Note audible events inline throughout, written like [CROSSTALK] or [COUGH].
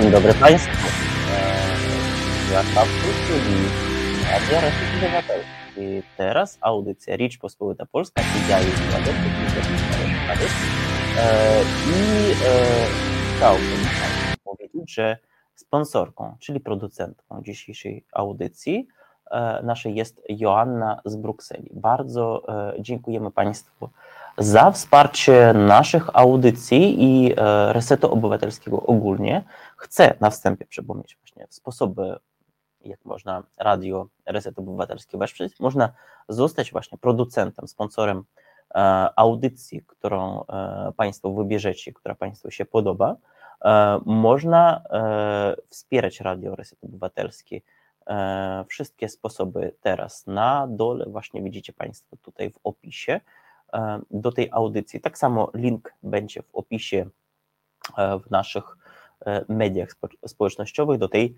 Dzień dobry Państwu. Ja Pawlu, czyli Radio Reset Obywatelski. Teraz audycja Ricz Pospolita Polska i ja jej Władysław I e, chciałbym powiedzieć, że sponsorką, czyli producentką dzisiejszej audycji e, naszej jest Joanna z Brukseli. Bardzo e, dziękujemy Państwu za wsparcie naszych audycji i e, Resetu Obywatelskiego ogólnie. Chcę na wstępie przypomnieć właśnie sposoby, jak można radio Reset Obywatelski wesprzeć. Można zostać właśnie producentem, sponsorem e, audycji, którą e, Państwo wybierzecie, która Państwu się podoba. Można wspierać radio Reset Obywatelski. Wszystkie sposoby teraz na dole właśnie widzicie Państwo tutaj w opisie. E, do tej audycji. Tak samo link będzie w opisie e, w naszych e, mediach społecznościowych do tej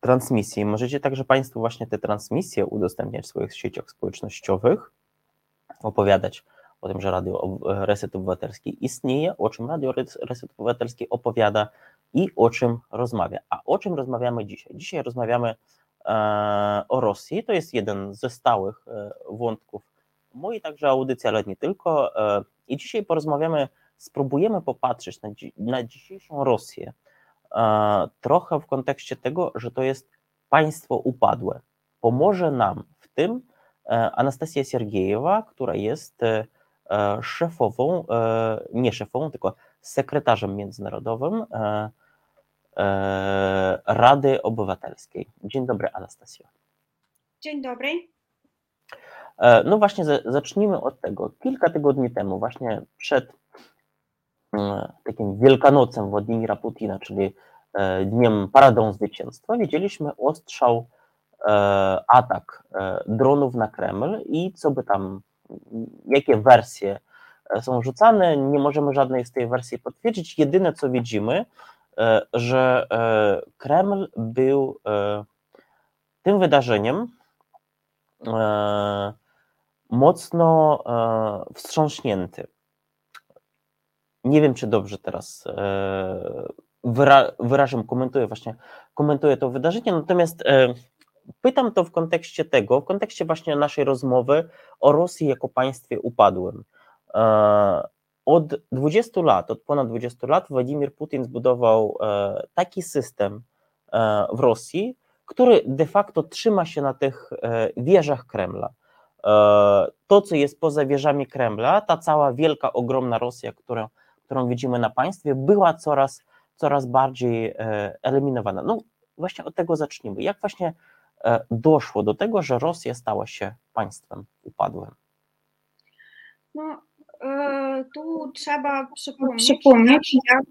transmisji. Możecie także Państwo właśnie te transmisje udostępniać w swoich sieciach społecznościowych, opowiadać o tym, że Radio Reset Obywatelski istnieje, o czym Radio Reset Obywatelski opowiada i o czym rozmawia. A o czym rozmawiamy dzisiaj? Dzisiaj rozmawiamy o Rosji. To jest jeden ze stałych wątków moi także audycja, ale nie tylko. E, I dzisiaj porozmawiamy, spróbujemy popatrzeć na, na dzisiejszą Rosję e, trochę w kontekście tego, że to jest państwo upadłe. Pomoże nam w tym e, Anastasja Siergiejewa, która jest szefową, nie szefową, tylko sekretarzem międzynarodowym Rady Obywatelskiej. Dzień dobry, Anastasja. Dzień dobry. E, no właśnie, zacznijmy od tego. Kilka tygodni temu, właśnie przed takim Wielkanocem Władimira Putina, czyli e, dniem Paradą Zwycięstwa, widzieliśmy ostrzał, e, atak dronów na Kreml i co by tam, jakie wersje są rzucane, nie możemy żadnej z tej wersji potwierdzić. Jedyne co widzimy, że Kreml był tym wydarzeniem, mocno e, wstrząśnięty. Nie wiem, czy dobrze teraz e, wyra wyrażam, komentuję właśnie, komentuję to wydarzenie, natomiast e, pytam to w kontekście tego, w kontekście właśnie naszej rozmowy o Rosji jako państwie upadłym. Od 20 lat, od ponad 20 lat Władimir Putin zbudował taki system w Rosji, który de facto trzyma się na tych wieżach Kremla. E, to, co jest poza wieżami Kremla, ta cała wielka, ogromna Rosja, którą, którą widzimy na państwie, była coraz, coraz bardziej e, eliminowana. No właśnie od tego zacznijmy. Jak właśnie e, doszło do tego, że Rosja stała się państwem upadłym? No, tu trzeba przypomnieć, przypomnieć jak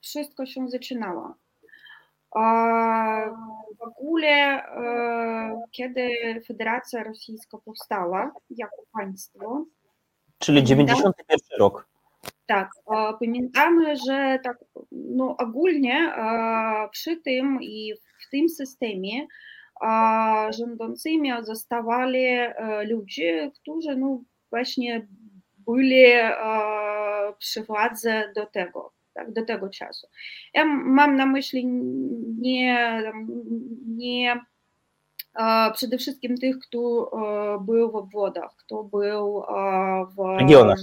wszystko się zaczynało. W ogóle, kiedy Federacja Rosyjska powstała jako państwo. Czyli 91 rok. Tak, pamiętamy, że tak, no ogólnie przy tym i w tym systemie rządzącymi zostawali ludzie, którzy no właśnie byli przy władzy do tego tak, do tego czasu. Mam na myśli nie, nie przede wszystkim tych, kto był w obwodach, kto był w regionach.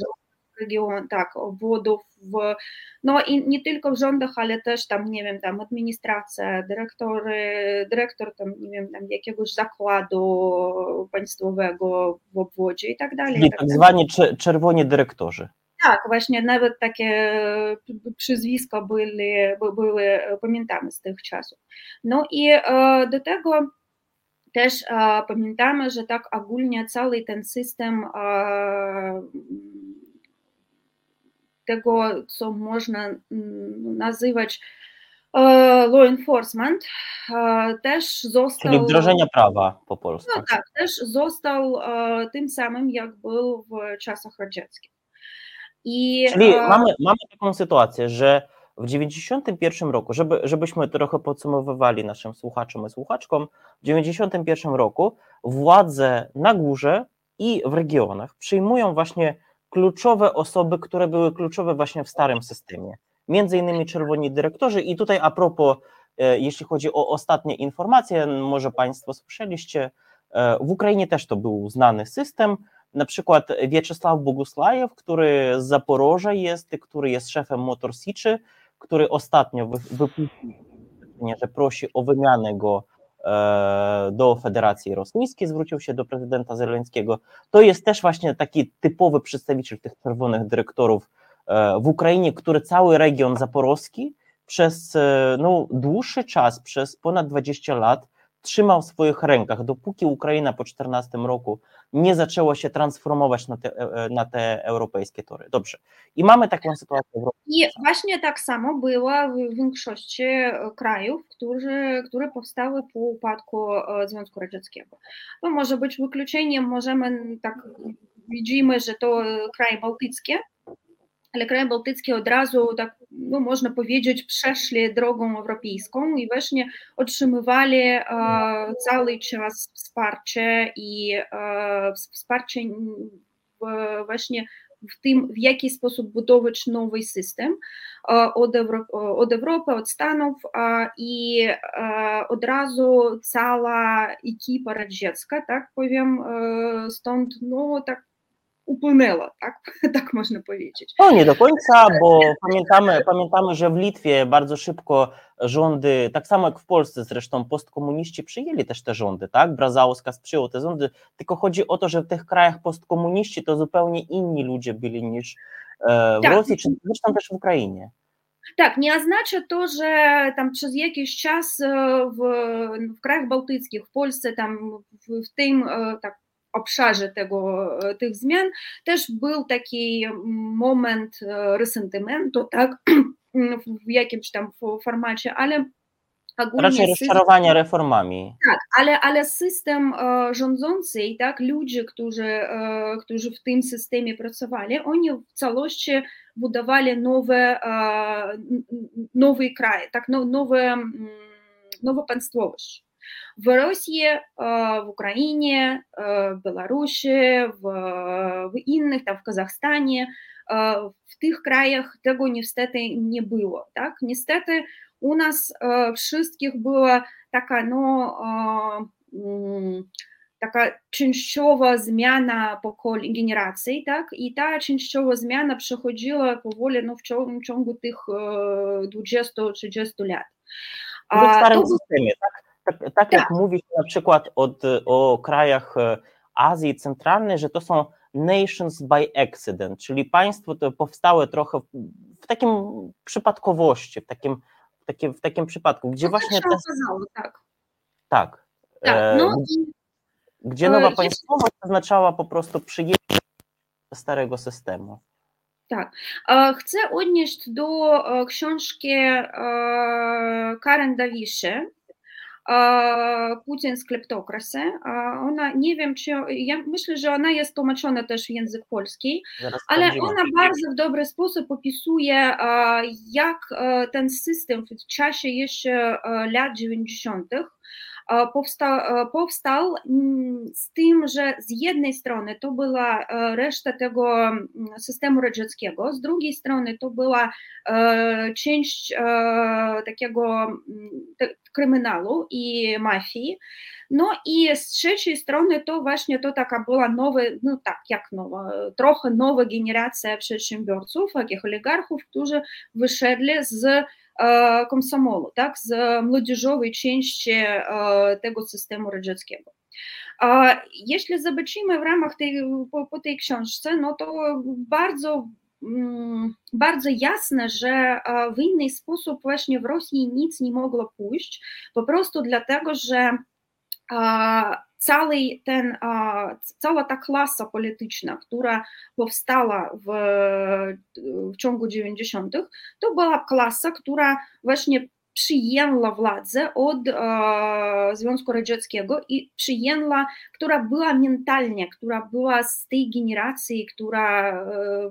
Region, tak, obwodów, w, no i nie tylko w rządach, ale też tam, nie wiem, tam administracja, dyrektory, dyrektor tam, nie wiem, tam jakiegoś zakładu państwowego w obwodzie i tak dalej. Czyli tak, tak zwani czerwoni dyrektorzy. Tak, właśnie nawet takie przyzwiska byli, były, pamiętamy z tych czasów. No i do tego też pamiętamy, że tak ogólnie cały ten system tego, co można nazywać law enforcement, też został. Czyli wdrożenia prawa po polsku. No tak, też został tym samym, jak był w czasach radzieckich. I, Czyli e... mamy, mamy taką sytuację, że w 91 roku, żeby, żebyśmy trochę podsumowywali naszym słuchaczom i słuchaczkom, w 91 roku władze na górze i w regionach przyjmują właśnie kluczowe osoby, które były kluczowe właśnie w starym systemie. między innymi czerwoni dyrektorzy. I tutaj a propos, jeśli chodzi o ostatnie informacje, może Państwo słyszeliście, w Ukrainie też to był znany system. Na przykład Wieczysław Bogusłajew, który z Zaporoża jest, który jest szefem Motor który ostatnio wypuścił, że prosi o wymianę go e, do Federacji Rosyjskiej, zwrócił się do prezydenta Zeleńskiego. To jest też właśnie taki typowy przedstawiciel tych czerwonych dyrektorów e, w Ukrainie, który cały region zaporowski przez e, no, dłuższy czas, przez ponad 20 lat trzymał w swoich rękach, dopóki Ukraina po 14 roku nie zaczęła się transformować na te, e, na te europejskie tory. Dobrze. I mamy taką sytuację. I właśnie tak samo było w większości e, krajów, którzy, które powstały po upadku e, Związku Radzieckiego. To może być wykluczeniem, możemy tak widzimy, że to kraje bałtyckie, ale kraje bałtyckie od razu, tak no, można powiedzieć, przeszli drogą europejską i właśnie otrzymywali e, cały czas wsparcie i e, wsparcie w, właśnie w tym, w jaki sposób budować nowy system od, Euro, od Europy, od Stanów i od razu cała ekipa radziecka, tak powiem, stąd no tak upłynęło, tak? [LAUGHS] tak można powiedzieć. No nie do końca, bo pamiętamy, pamiętamy, że w Litwie bardzo szybko rządy, tak samo jak w Polsce zresztą, postkomuniści przyjęli też te rządy, tak? Brazauskas przyjął te rządy, tylko chodzi o to, że w tych krajach postkomuniści to zupełnie inni ludzie byli niż e, w tak. Rosji, czy zresztą też w Ukrainie. Tak, nie oznacza to, że tam przez jakiś czas e, w, w krajach bałtyckich, w Polsce, tam w, w tym e, tak obszarze tego, tych zmian też był taki moment resentymentu, tak, w jakimś tam formacie, ale ogólnie Raczej system, reformami. Tak, ale, ale system rządzący, tak, ludzie, którzy, którzy w tym systemie pracowali, oni w całości budowali nowe, nowe kraje, tak, nowe, nowe państwowość в Росії, в Україні, в Білорусі, в, в innych, tam w Kazachstanie, w tych krajach tego niestety nie było. Tak? Niestety u nas wszystkich była taka no, taka częściowa zmiana pokoleń, generacji, tak? I ta częściowa zmiana przechodziła powoli no, w ciągu tych 20-30 lat. W starym systemie, tak? Tak, tak, tak, jak mówi się na przykład od, o krajach e, Azji Centralnej, że to są nations by accident, czyli państwo to powstałe trochę w takim przypadkowości, w takim, w takim, w takim przypadku, gdzie to właśnie... Te, okazało, tak. Tak. tak e, no i, gdzie nowa e, państwowość oznaczała po prostu przyjęcie starego systemu. Tak. Chcę odnieść do książki Karen Dawiszy, Putin z kleptokrasy. Ona, nie wiem, czy, ja myślę, że ona jest tłumaczona też w język polski, ale ona bardzo w dobry sposób opisuje, jak ten system w czasie jeszcze lat 90 powstał, powstał z tym, że z jednej strony to była reszta tego systemu radzieckiego, z drugiej strony to była część takiego kryminalu i mafii. No i z trzeciej strony to właśnie to taka była nowa, no tak jak nowa, trochę nowa generacja przedsiębiorców, takich oligarchów, którzy wyszedli z komsomolu, tak, z młodzieżowej części tego systemu radzieckiego. Jeśli zobaczymy w ramach tej, po, po książce, no to bardzo bardzo jasne, że w inny sposób właśnie w Rosji nic nie mogło pójść, po prostu dlatego, że cały ten, cała ta klasa polityczna, która powstała w, w ciągu 90., to była klasa, która właśnie przyjęła władzę od e, Związku Radzieckiego i przyjęła, która była mentalnie, która była z tej generacji, która e,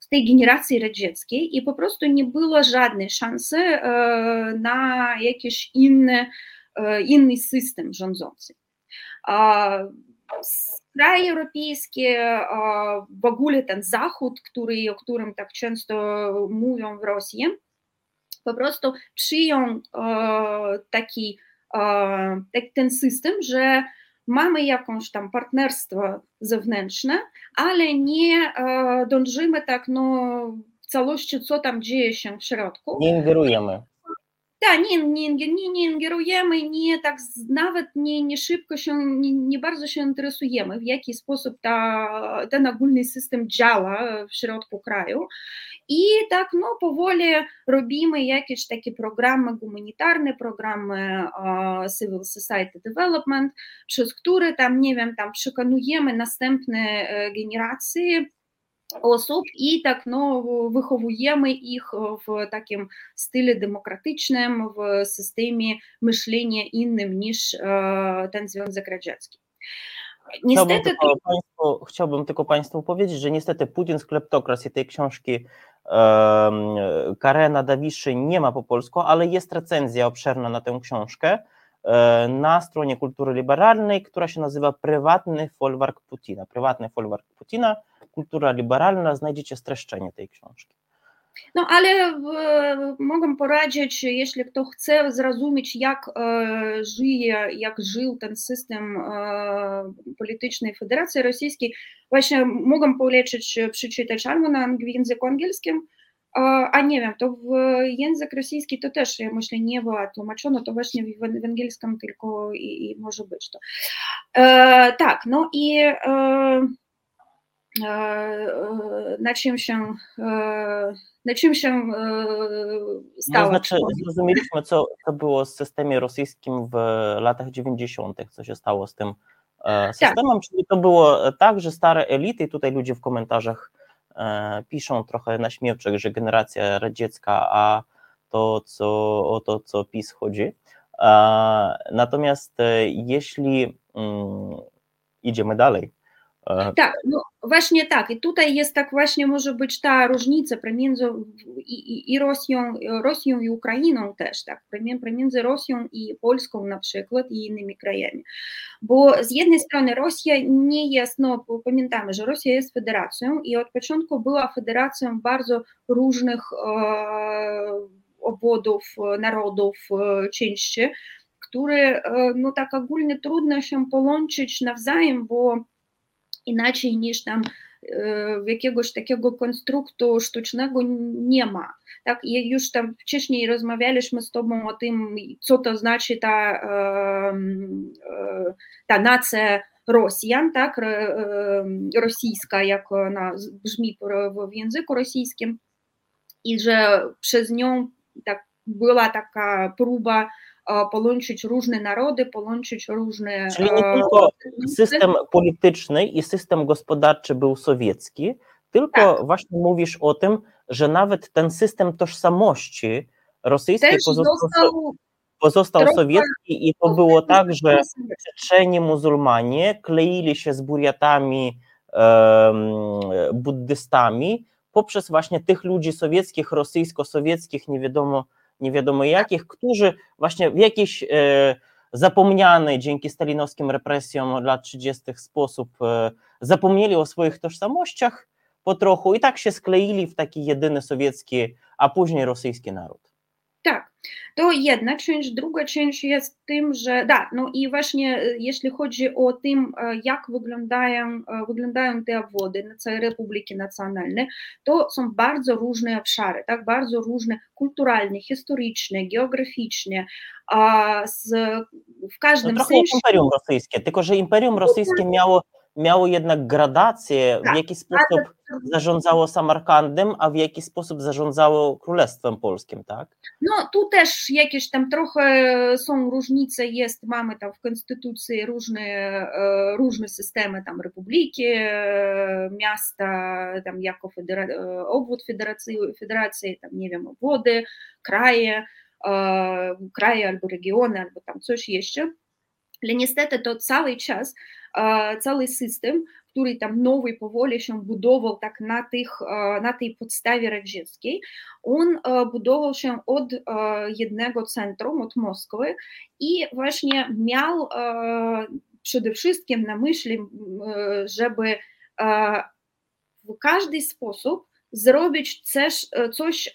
z tej generacji radzieckiej i po prostu nie było żadnej szansy e, na jakiś inny, inny system rządzący. kraje europejskie, w ogóle ten Zachód, który, o którym tak często mówią w Rosji, po prostu przyjął taki, ten system, że mamy jakąś tam partnerstwo zewnętrzne, ale nie dążymy tak no, w całości, co tam dzieje się w środku. Nie ingerujemy. Nawet nie, nie szybko się, nie, nie bardzo się interesujemy, w jaki sposób ta, ten ogólny system działa w środku kraju. I tak no, powoli robimy jakieś takie programy humanitarne, programy uh, Civil Society Development, nie wiem, tam przekonujemy następne generacje osób i tak no, wychowujemy ich w takim stylu demokratycznym, w systemie myślenia innym niż ten Związek Radziecki. Niestety, chciałbym, tylko państwu, chciałbym tylko Państwu powiedzieć, że niestety Putin z kleptokracji tej książki um, Karena Dawiszy nie ma po polsku, ale jest recenzja obszerna na tę książkę na stronie Kultury Liberalnej, która się nazywa Prywatny folwark Putina. Prywatny folwark Putina kultura liberalna, znajdziecie streszczenie tej książki. No ale e, mogę poradzić, jeśli kto chce zrozumieć, jak e, żyje, jak żył ten system e, polityczny Federacji Rosyjskiej, właśnie mogę polecić przeczytać albo na w języku angielskim, a nie wiem, to w język rosyjski to też, ja myślę, nie było tłumaczone, to właśnie w, w angielskim tylko i, i może być to. E, tak, no i e, na czym się, na czym się stało. No, znaczy, zrozumieliśmy, co, co było z systemie rosyjskim w latach 90., co się stało z tym tak. systemem, tak. czyli to było tak, że stare elity, i tutaj ludzie w komentarzach piszą trochę na śmiewczek, że generacja radziecka, a to, co, o to, co PiS chodzi. Natomiast jeśli mm, idziemy dalej, tak, no właśnie tak. I tutaj jest tak właśnie może być ta różnica pomiędzy i, i, i Rosją, Rosją i Ukrainą też, tak, pomiędzy Rosją i Polską na przykład i innymi krajami. Bo z jednej strony Rosja nie jest, no pamiętamy, że Rosja jest federacją i od początku była federacją bardzo różnych e, obwodów, narodów, e, części, które e, no tak ogólnie trudno się połączyć nawzajem, bo takiego konstruktu sztucznego nie ma. Tak, I już tam wcześniej rozmawialiśmy z Tobą o tym, co to znaczy ta, tak, rosyjska, jak ona brzmi w języku rosyjskim, i że przez nią tak, była taka próba połączyć różne narody, połączyć różne. Czyli nie tylko system polityczny i system gospodarczy był sowiecki, tylko tak. właśnie mówisz o tym, że nawet ten system tożsamości rosyjskiej Też pozostał, został, pozostał sowiecki i to było tak, że Czeczeni muzułmanie kleili się z Buriatami, um, buddystami poprzez właśnie tych ludzi sowieckich, rosyjsko-sowieckich, nie wiadomo nie wiadomo jakich, którzy właśnie w jakiś e, zapomniany dzięki stalinowskim represjom lat 30. sposób e, zapomnieli o swoich tożsamościach po trochu i tak się skleili w taki jedyny sowiecki, a później rosyjski naród. Tak, to jedna część, druga część jest tym, że da, no i właśnie jeśli chodzi o tym, jak wyglądają, wyglądają te obwody na całej Republiki Nacjonalnej, to są bardzo różne obszary, tak, bardzo różne kulturalne, historyczne, geograficzne, a z, w każdym no, trochę sensie... Imperium Rosyjskie, tylko że Imperium Rosyjskie miało miało jednak gradację, tak, w jaki sposób zarządzało Samarkandem, a w jaki sposób zarządzało Królestwem Polskim, tak? No tu też jakieś tam trochę są różnice, jest, mamy tam w konstytucji różne, e, różne systemy tam republiki, e, miasta, tam jako federa, e, obwód federacji, federacji, tam nie wiem, obwody, kraje, kraje albo regiony, albo tam coś jeszcze. Ale niestety to cały czas cały system, który tam nowy powoli się budował tak na, tych, na tej podstawie radzieckiej, on budował się od jednego centrum, od Moskwy i właśnie miał przede wszystkim na myśli, żeby w każdy sposób zrobić coś, coś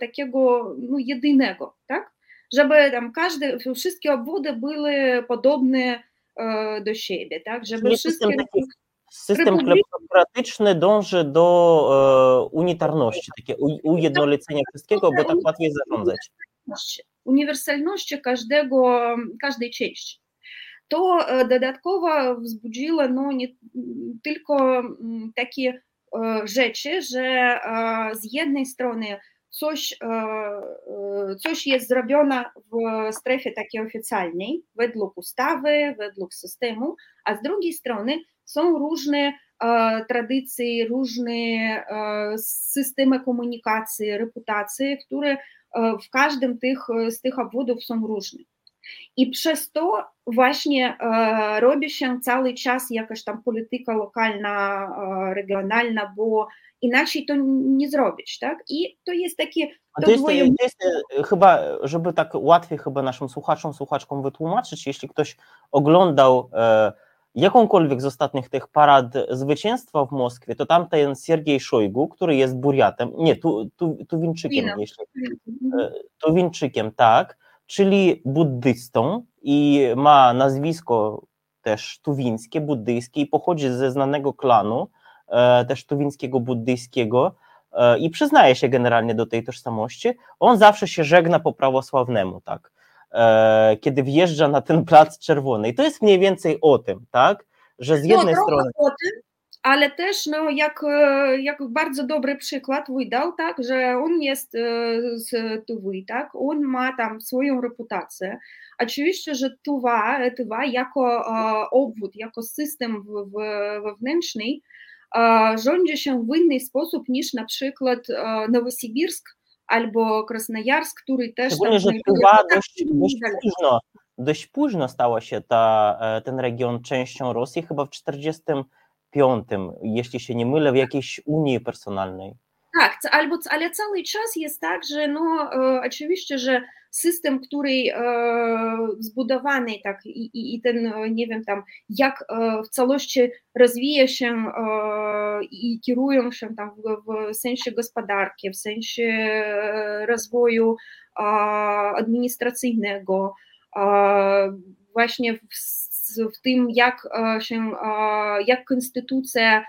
takiego no, jedynego, tak? Żeby tam każdy, wszystkie obwody były podobne do siebie, tak? Żeby Czyli wszystkie... System, taki, system kleptokratyczny dąży do e, unitarności, takie ujednolicenia wszystkiego, bo tak łatwiej zarządzać. Uniwersalności każdego, każdej części. To dodatkowo wzbudziło no, nie tylko takie rzeczy, że z jednej strony coś, coś jest zrobione w strefie takiej oficjalnej, według ustawy, według systemu, a z drugiej strony są różne tradycje, różne systemy komunikacji, reputacji, które w każdym tych, z tych obwodów są różne. I przez to właśnie e, robi się cały czas jakaś tam polityka lokalna, e, regionalna, bo inaczej to nie zrobić, tak? I to jest takie... To, to, jest, dwoje... jest chyba, żeby tak łatwiej chyba naszym słuchaczom, słuchaczkom wytłumaczyć, jeśli ktoś oglądał e, jakąkolwiek z ostatnich tych parad zwycięstwa w Moskwie, to tam ten Siergiej Szojgu, który jest Buriatem, nie, tu, tu, Tuwinczykiem, jeśli, e, Tuwinczykiem, tak, czyli buddystą i ma nazwisko też tuwińskie, buddyjskie i pochodzi ze znanego klanu, e, też tuwińskiego, buddyjskiego e, i przyznaje się generalnie do tej tożsamości, on zawsze się żegna po prawosławnemu, tak, kiedy wjeżdża na ten plac czerwony. I to jest mniej więcej o tym, tak, że z no, jednej no, strony... Tym, ale też no, jak, jak bardzo dobry przykład wydał, tak, że on jest z Tuwy, tak, on ma tam swoją reputację. Oczywiście, że Tuwa, Tuwa jako obwód, jako system wewnętrzny rządzi się w inny sposób niż na przykład Nowosibirsk albo Krasnojarsk, który też Szczególnie, tam... że Tuwa dość, dość późno, dość późno stała się ta, ten region częścią Rosji, chyba w 40 piątym, jeśli się nie mylę, w jakiejś unii personalnej. Tak, albo, ale cały czas jest tak, że no, e, oczywiście, że system, który e, zbudowany tak i, i, i, ten, e, nie wiem tam, jak e, w całości rozwija się i kierują się tam w, w, sensie gospodarki, w sensie rozwoju administracyjnego, właśnie w w tym, jak się, jak konstytucja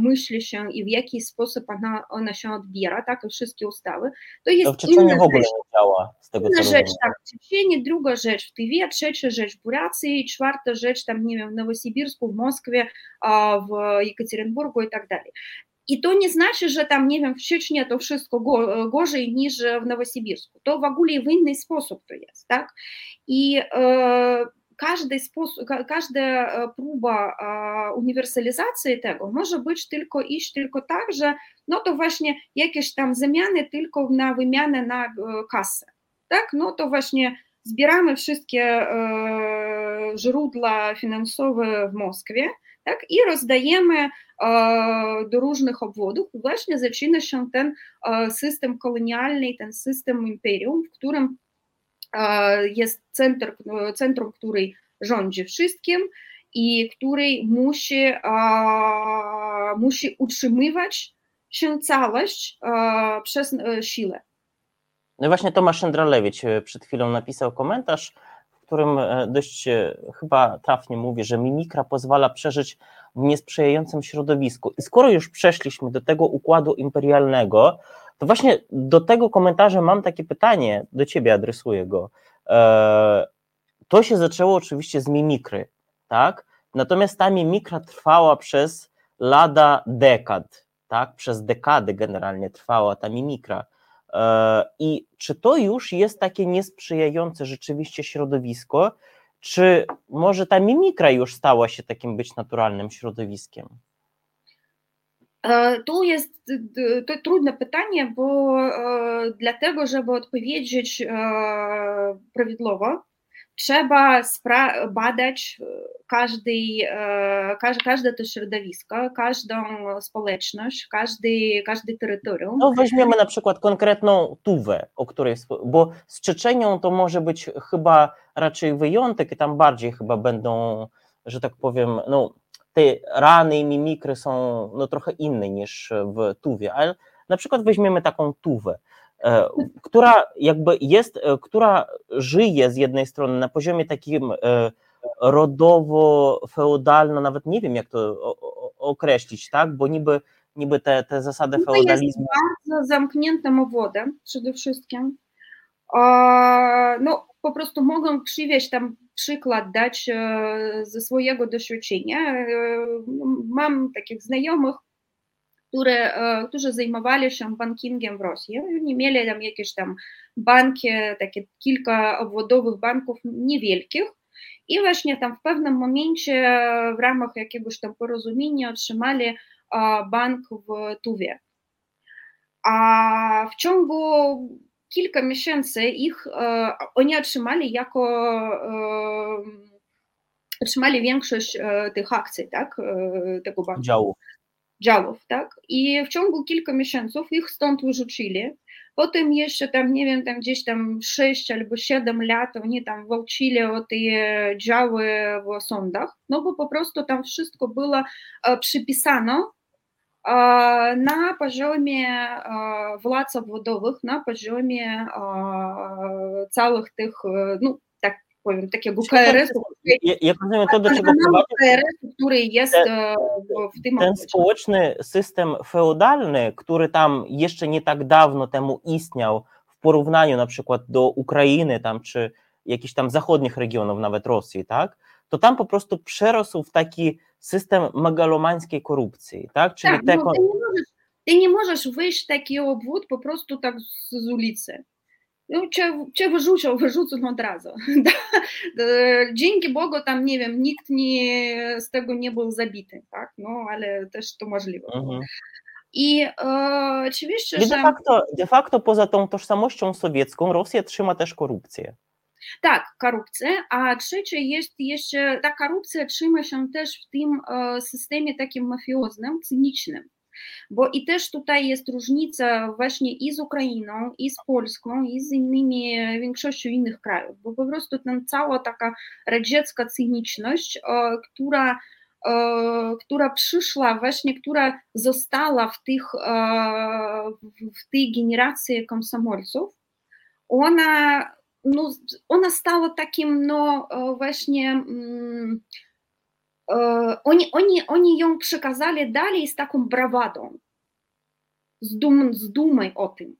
myśli się i w jaki sposób ona, ona się odbiera, tak, i wszystkie ustawy, to jest to w inna w ogóle rzecz. nie działa z tego, inna rzecz, tak, w Czeczeniu, druga rzecz w Tywie, trzecia rzecz w Buracji, czwarta rzecz tam, nie wiem, w Nowosibirsku, w Moskwie, w Jekaterinburgu i tak dalej. I to nie znaczy, że tam, nie wiem, w Czeczeniu to wszystko gorzej niż w Nowosibirsku. To w ogóle w inny sposób to jest, tak? I e, to właśnie jakieś tam zmiany tylko na wymianę na kasę, tak, no to właśnie zbieramy wszystkie źródła finansowe w Moskwie, tak, i rozdajemy do różnych obwodów, właśnie zaczyna się ten system kolonialny, ten system imperium, w którym jest centr, centrum, który rządzi wszystkim i który musi, musi utrzymywać się całość przez e, siłę. No właśnie Tomasz Szyndralewicz e, przed chwilą napisał komentarz, którym e, dość chyba trafnie mówi, że mimikra pozwala przeżyć w niesprzyjającym środowisku. I skoro już przeszliśmy do tego układu imperialnego, to właśnie do tego komentarza mam takie pytanie, do ciebie adresuję go. E, to się zaczęło oczywiście z mimikry, tak? Natomiast ta mimikra trwała przez lada dekad, tak? Przez dekady generalnie trwała ta mimikra. E, I czy to już jest takie niesprzyjające rzeczywiście środowisko, czy może ta mimikra już stała się takim być naturalnym środowiskiem? Tu jest to trudne pytanie, bo dlatego, żeby odpowiedzieć prawidłowo, trzeba badać każdy, każde to środowisko, każdą społeczność, każdy, każdy terytorium. No weźmiemy na przykład konkretną Tuwę, o której, bo z Czeczenią to może być chyba raczej wyjątek i tam bardziej chyba będą że tak powiem, no, te rany i mimikry są no, trochę inne niż w Tuwie, ale na przykład weźmiemy taką Tuwę, e, która jakby jest, e, która żyje z jednej strony na poziomie takim e, rodowo-feudalno, nawet nie wiem jak to określić, tak, bo niby, niby te, te zasady feudalizmu... jest bardzo zamkniętym obwodem przede wszystkim. No, po prostu mogę przywieźć tam przykład dać ze swojego doświadczenia. Mam takich znajomych, które, którzy zajmowali się bankingiem w Rosji. Oni mieli tam jakieś tam banki, takie kilka obwodowych banków niewielkich i właśnie tam w pewnym momencie w ramach jakiegoś tam porozumienia otrzymali bank w Tuwie. A w ciągu kilka miesięcy ich oni otrzymali jako otrzymali większość tych akcji, tak, tego banku. Działów, tak. I w ciągu kilku miesięcy ich stąd wyrzucili. Potem jeszcze tam, nie wiem, tam gdzieś tam 6 albo 7 lat oni tam walczyli o te działy w sądach, no bo po prostu tam wszystko było przypisane na poziomie władz obwodowych, na poziomie całych tych, no powiem, takiego KRS-u. Jak rozumiem to, do czego prowadzi który jest ten, w tym Ten społeczny system feudalny, który tam jeszcze nie tak dawno temu istniał w porównaniu na przykład do Ukrainy tam, czy jakichś tam zachodnich regionów, nawet Rosji, tak? To tam po prostu przerosł w taki system megalomańskiej korupcji, tak? Czyli tak, te... no, ty, nie możesz, ty nie możesz wyjść taki obwód po prostu tak z, z ulicy. No, cię, cię wyrzucą, wyrzucą od razu. [LAUGHS] Dzięki Bogu tam, nie wiem, nikt nie, z tego nie był zabity, tak? No, ale też to możliwe. Mhm. I e, oczywiście, że... De facto, de facto poza tą tożsamością sowiecką Rosja trzyma też korupcję. Tak, korupcję, a trzecie jest jeszcze, ta korupcja trzyma się też w tym systemie takim mafioznym, cynicznym. Bo i też tutaj jest różnica właśnie i z Ukrainą, i z Polską, i z innymi, większością innych krajów, bo po prostu tam cała taka radziecka cyniczność, która która przyszła właśnie, która została w tych, w tej generacji komsomolców, ona no, ona stała takim, no właśnie, mm, oni, oni, oni ją przekazali dalej z taką brawadą, z, dum, z dumą o tym.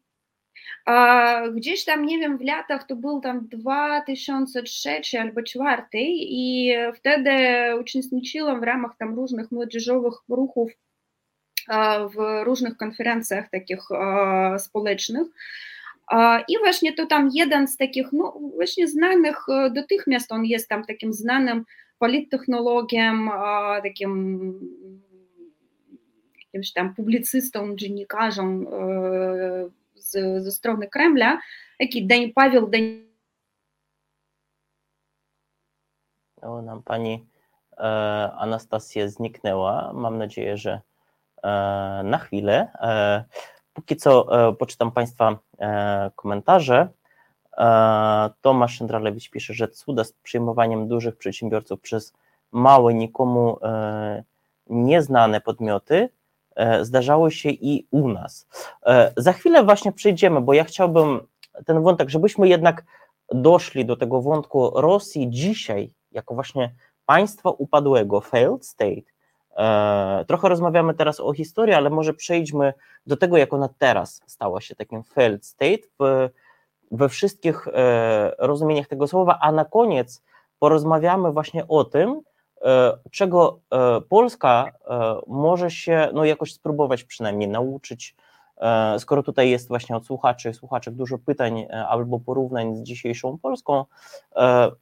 A gdzieś tam, nie wiem, w latach to był tam 2003 albo 2004 i wtedy uczestniczyłam w ramach tam różnych młodzieżowych ruchów w różnych konferencjach takich społecznych. I właśnie to tam jeden z takich, no właśnie znanych dotychmiast, on jest tam takim znanym polittechnologiem, takim jakimś tam publicystą, dziennikarzem z, ze strony Kremla, jaki Dań, Paweł Dań... O, nam pani e, Anastasja zniknęła. Mam nadzieję, że e, na chwilę. E, Póki co poczytam Państwa komentarze. E, Tomasz Szyndralewicz pisze, że cuda z przyjmowaniem dużych przedsiębiorców przez małe, nikomu nieznane podmioty zdarzały się i u nas. Za chwilę właśnie przejdziemy, bo ja chciałbym ten wątek, żebyśmy jednak doszli do tego wątku Rosji dzisiaj, jako właśnie państwa upadłego, failed state, E, trochę rozmawiamy teraz o historii, ale może przejdźmy do tego, jak ona teraz stała się takim failed state w, we wszystkich e, rozumieniach tego słowa, a na koniec porozmawiamy właśnie o tym, e, czego Polska może się no jakoś spróbować przynajmniej nauczyć, skoro tutaj jest właśnie od słuchaczy słuchaczek dużo pytań albo porównań z dzisiejszą Polską,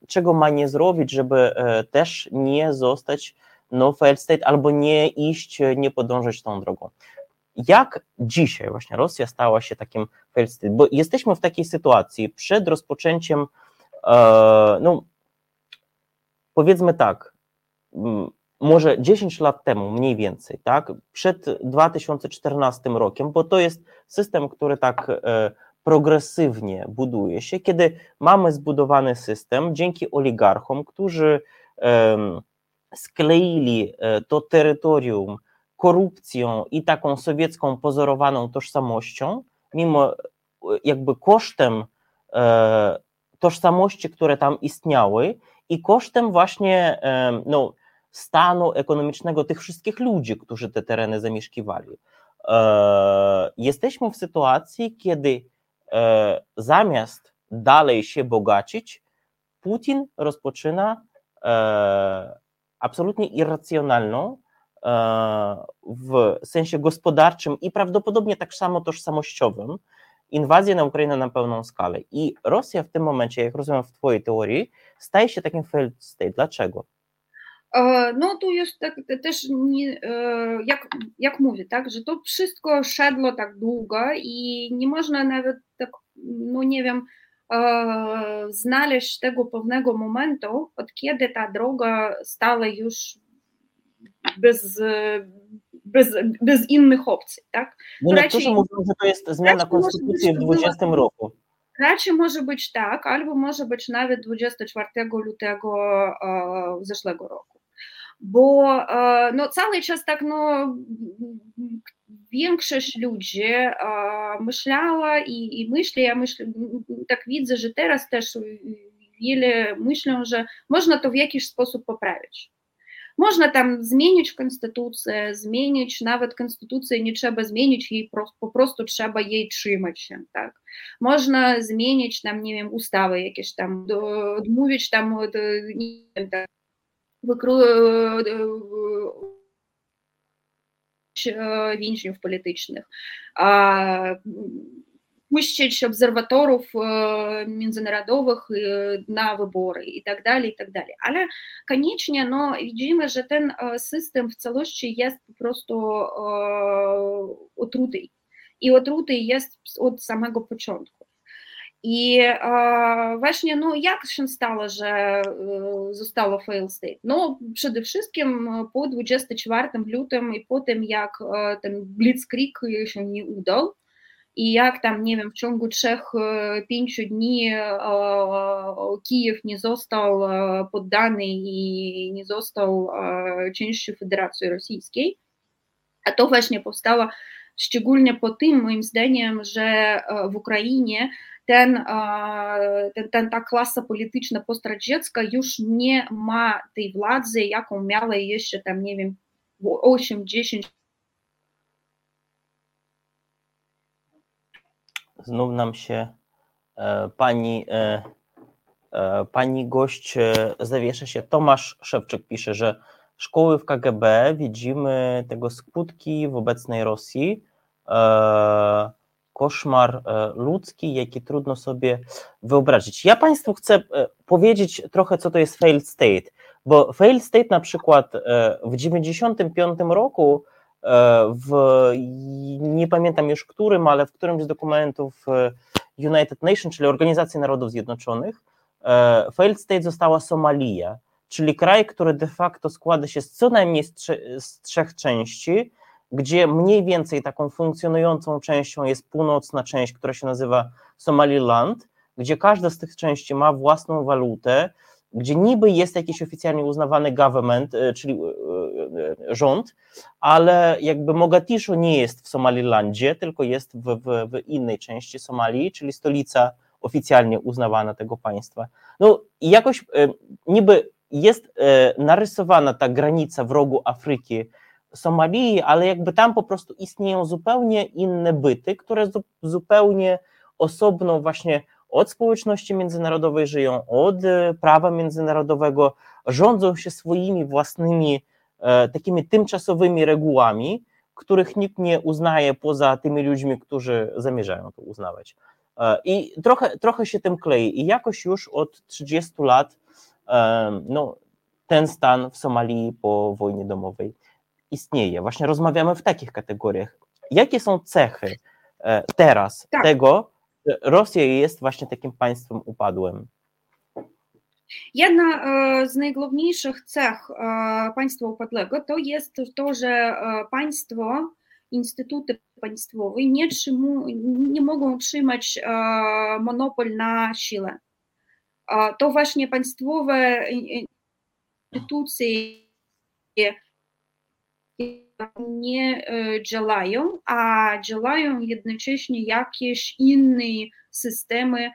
czego ma nie zrobić, żeby też nie zostać no failed state albo nie iść, nie podążać tą drogą. Jak dzisiaj właśnie Rosja stała się takim state? Bo jesteśmy w takiej sytuacji przed rozpoczęciem, e, no powiedzmy tak, może 10 lat temu mniej więcej, tak, przed 2014 rokiem, bo to jest system, który tak e, progresywnie buduje się, kiedy mamy zbudowany system dzięki oligarchom, którzy skleili to terytorium korupcją i taką sowiecką pozorowaną tożsamością, mimo jakby kosztem tożsamości, które tam istniały i kosztem właśnie no, stanu ekonomicznego tych wszystkich ludzi, którzy te tereny zamieszkiwali. E, jesteśmy w sytuacji, kiedy e, zamiast dalej się bogacić, Putin rozpoczyna e, absolutnie irracjonalną w sensie gospodarczym i prawdopodobnie tak samo tożsamościowym inwazję na Ukrainę na pełną skalę. I Rosja w tym momencie, jak rozumiem w Twojej teorii, staje się takim failed state. Dlaczego? No tu jest tak też, nie, jak, jak mówię, tak, że to wszystko szedło tak długo i nie można nawet tak, no nie wiem, znaleźć tego pewnego momentu, od kiedy ta droga stała już bez, bez, bez innych opcji, tak? No niektórzy mówią, że to jest zmiana konstytucji w 20 roku. Raczej może być tak, albo może być nawet 24 lutego zeszłego roku bo no, cały czas tak no, większość ludzi myślała i, i myśli, ja myślę, tak widzę, że teraz też wiele myślą, że można to w jakiś sposób poprawić. Można tam zmienić konstytucję, zmienić nawet konstytucję, nie trzeba zmienić jej, po prostu trzeba jej trzymać się, tak. Można zmienić tam, nie wiem, ustawy jakieś tam, odmówić tam, nie wiem, tak, więźniów całości jest po prostu otruty. I otruty jest od samego początku. I e, właśnie, no jak się stało, że e, zostało fail state? No przede wszystkim po 24 lutym i po tym, jak e, ten blitzkrieg się nie udał i jak tam, nie wiem, w ciągu trzech, pięciu dni Kijów nie został poddany i nie został częścią Federacji Rosyjskiej, a to właśnie powstało szczególnie po tym, moim zdaniem, że w Ukrainie ten, ten, ten, ta klasa polityczna postradziecka już nie ma tej władzy, jaką miała jeszcze tam, nie wiem, 8-10 Znów nam się e, pani, e, e, pani gość zawiesza się. Tomasz Szewczyk pisze, że szkoły w KGB widzimy tego skutki w obecnej Rosji koszmar ludzki, jaki trudno sobie wyobrazić. Ja Państwu chcę powiedzieć trochę, co to jest failed state, bo failed state na przykład w 1995 roku w, nie pamiętam już którym, ale w którymś z dokumentów United Nations, czyli Organizacji Narodów Zjednoczonych, failed state została Somalia, czyli kraj, który de facto składa się z co najmniej z, trze z trzech części, gdzie mniej więcej taką funkcjonującą częścią jest północna część, która się nazywa Somaliland, gdzie każda z tych części ma własną walutę, gdzie niby jest jakiś oficjalnie uznawany government, e, czyli e, e, rząd, ale jakby Mogadiszu nie jest w Somalilandzie, tylko jest w, w, w innej części Somalii, czyli stolica oficjalnie uznawana tego państwa. No i jakoś niby jest narysowana ta granica w rogu Afryki, Somalii, ale jakby tam po prostu istnieją zupełnie inne byty, które zupełnie osobno właśnie od społeczności międzynarodowej żyją, od e, prawa międzynarodowego, rządzą się swoimi własnymi e, takimi tymczasowymi regułami, których nikt nie uznaje poza tymi ludźmi, którzy zamierzają to uznawać. E, I trochę, trochę się tym klei. I jakoś już od 30 lat no, ten stan w Somalii po wojnie domowej istnieje. Właśnie rozmawiamy w takich kategoriach. Jakie są cechy teraz tak. tego, Rosja jest właśnie takim państwem upadłym? Jedna e, z najgłówniejszych cech e, państwa upadłego to jest to, że państwo, instytuty państwowe nie, trzymu, nie mogą trzymać monopol na siłę. To właśnie państwowe instytucje nie działają, a działają jednocześnie jakieś inne systemy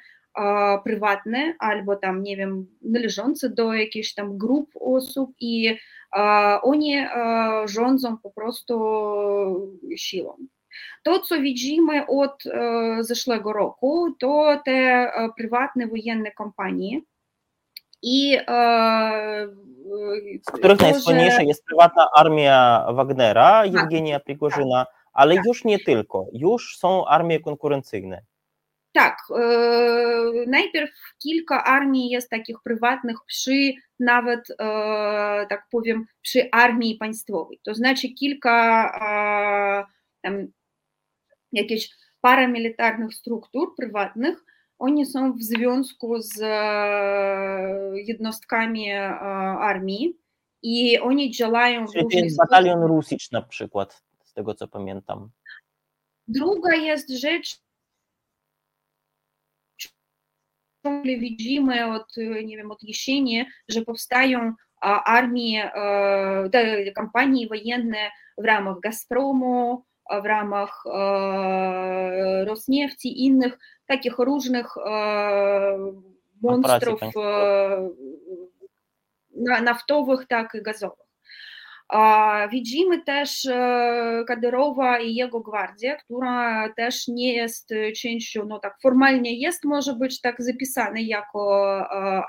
prywatne albo tam, nie wiem, należące do jakichś tam grup osób i oni rządzą po prostu siłą. To, co widzimy od zeszłego roku, to te prywatne wojenne kompanie i z których to, najsłynniejsza że... jest prywatna armia Wagnera, Jewgenia Prigorzyna, ale tak. już nie tylko, już są armie konkurencyjne. Tak, e, najpierw kilka armii jest takich prywatnych przy nawet, e, tak powiem, przy armii państwowej. To znaczy kilka e, tam jakichś paramilitarnych struktur prywatnych, oni są w związku z e, jednostkami e, armii i oni działają w różnych jest batalion Rusicz na przykład, z tego co pamiętam. Druga jest rzecz, ciągle widzimy od, nie wiem, od jesieni, że powstają e, armie, kampanii wojenne w ramach Gazpromu, w ramach Rosniefti i innych takich różnych monstrów naftowych, tak i gazowych. Widzimy też Kadyrowa i jego gwardię, która też nie jest częścią, no tak formalnie jest, może być tak zapisana jako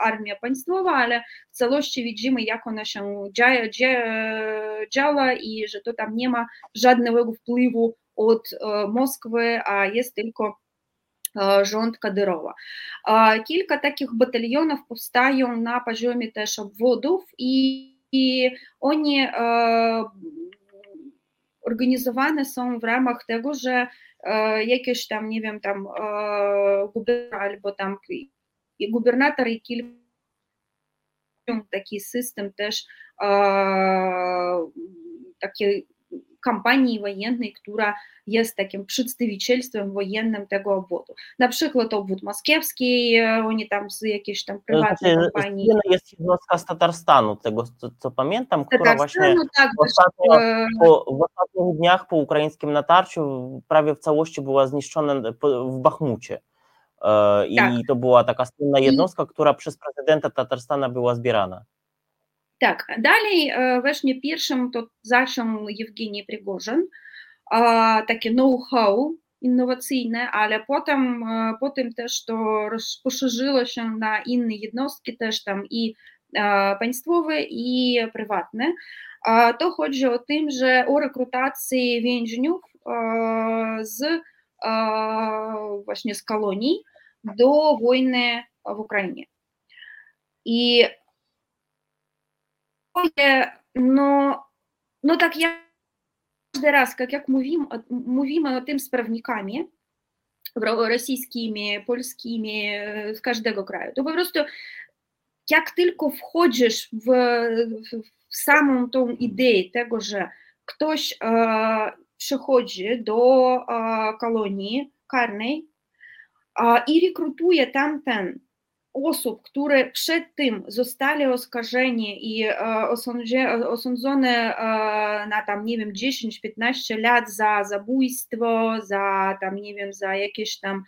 armia państwowa, ale w całości widzimy, jak ona się działa i że to tam nie ma żadnego wpływu od Moskwy, a jest tylko rząd Kadyrowa. Kilka takich batalionów powstają na poziomie też obwodów i i oni organizowane są w ramach tego, że jakieś tam, nie wiem, tam gubernator albo tam gubernator i kilka taki system też takiej kampanii wojennej, która jest takim przedstawicielstwem wojennym tego obwodu. Na przykład obwód moskiewski, oni tam z jakiejś tam prywatnej znaczy, kompanii. Jest jednostka z Tatarstanu, tego co, co pamiętam, która właśnie tak, w, ostatnio, po, w ostatnich dniach po ukraińskim natarciu prawie w całości była zniszczona w Bachmucie. I tak. to była taka słynna jednostka, która przez prezydenta Tatarstana była zbierana. Tak, dalej właśnie pierwszym to zaczął Jewgeni Prigorzyn, takie know-how innowacyjne, ale potem, potem też to poszerzyło się na inne jednostki też tam i państwowe i prywatne. To chodzi o tym, że o rekrutacji więźniów z właśnie z kolonii do wojny w Ukrainie. I no, no tak jak каждый раз, как, jak mówimy, mówimy o tym z prawnikami rosyjskimi, polskimi, z każdego kraju, to po prostu jak tylko wchodzisz w, w, w samą tą ideę tego, że ktoś e, przychodzi do e, kolonii karnej e, i rekrutuje tamten osób, które przed tym zostali oskarżeni i osądzone na tam, nie wiem, 10-15 lat za zabójstwo, za tam, nie wiem, za jakieś tam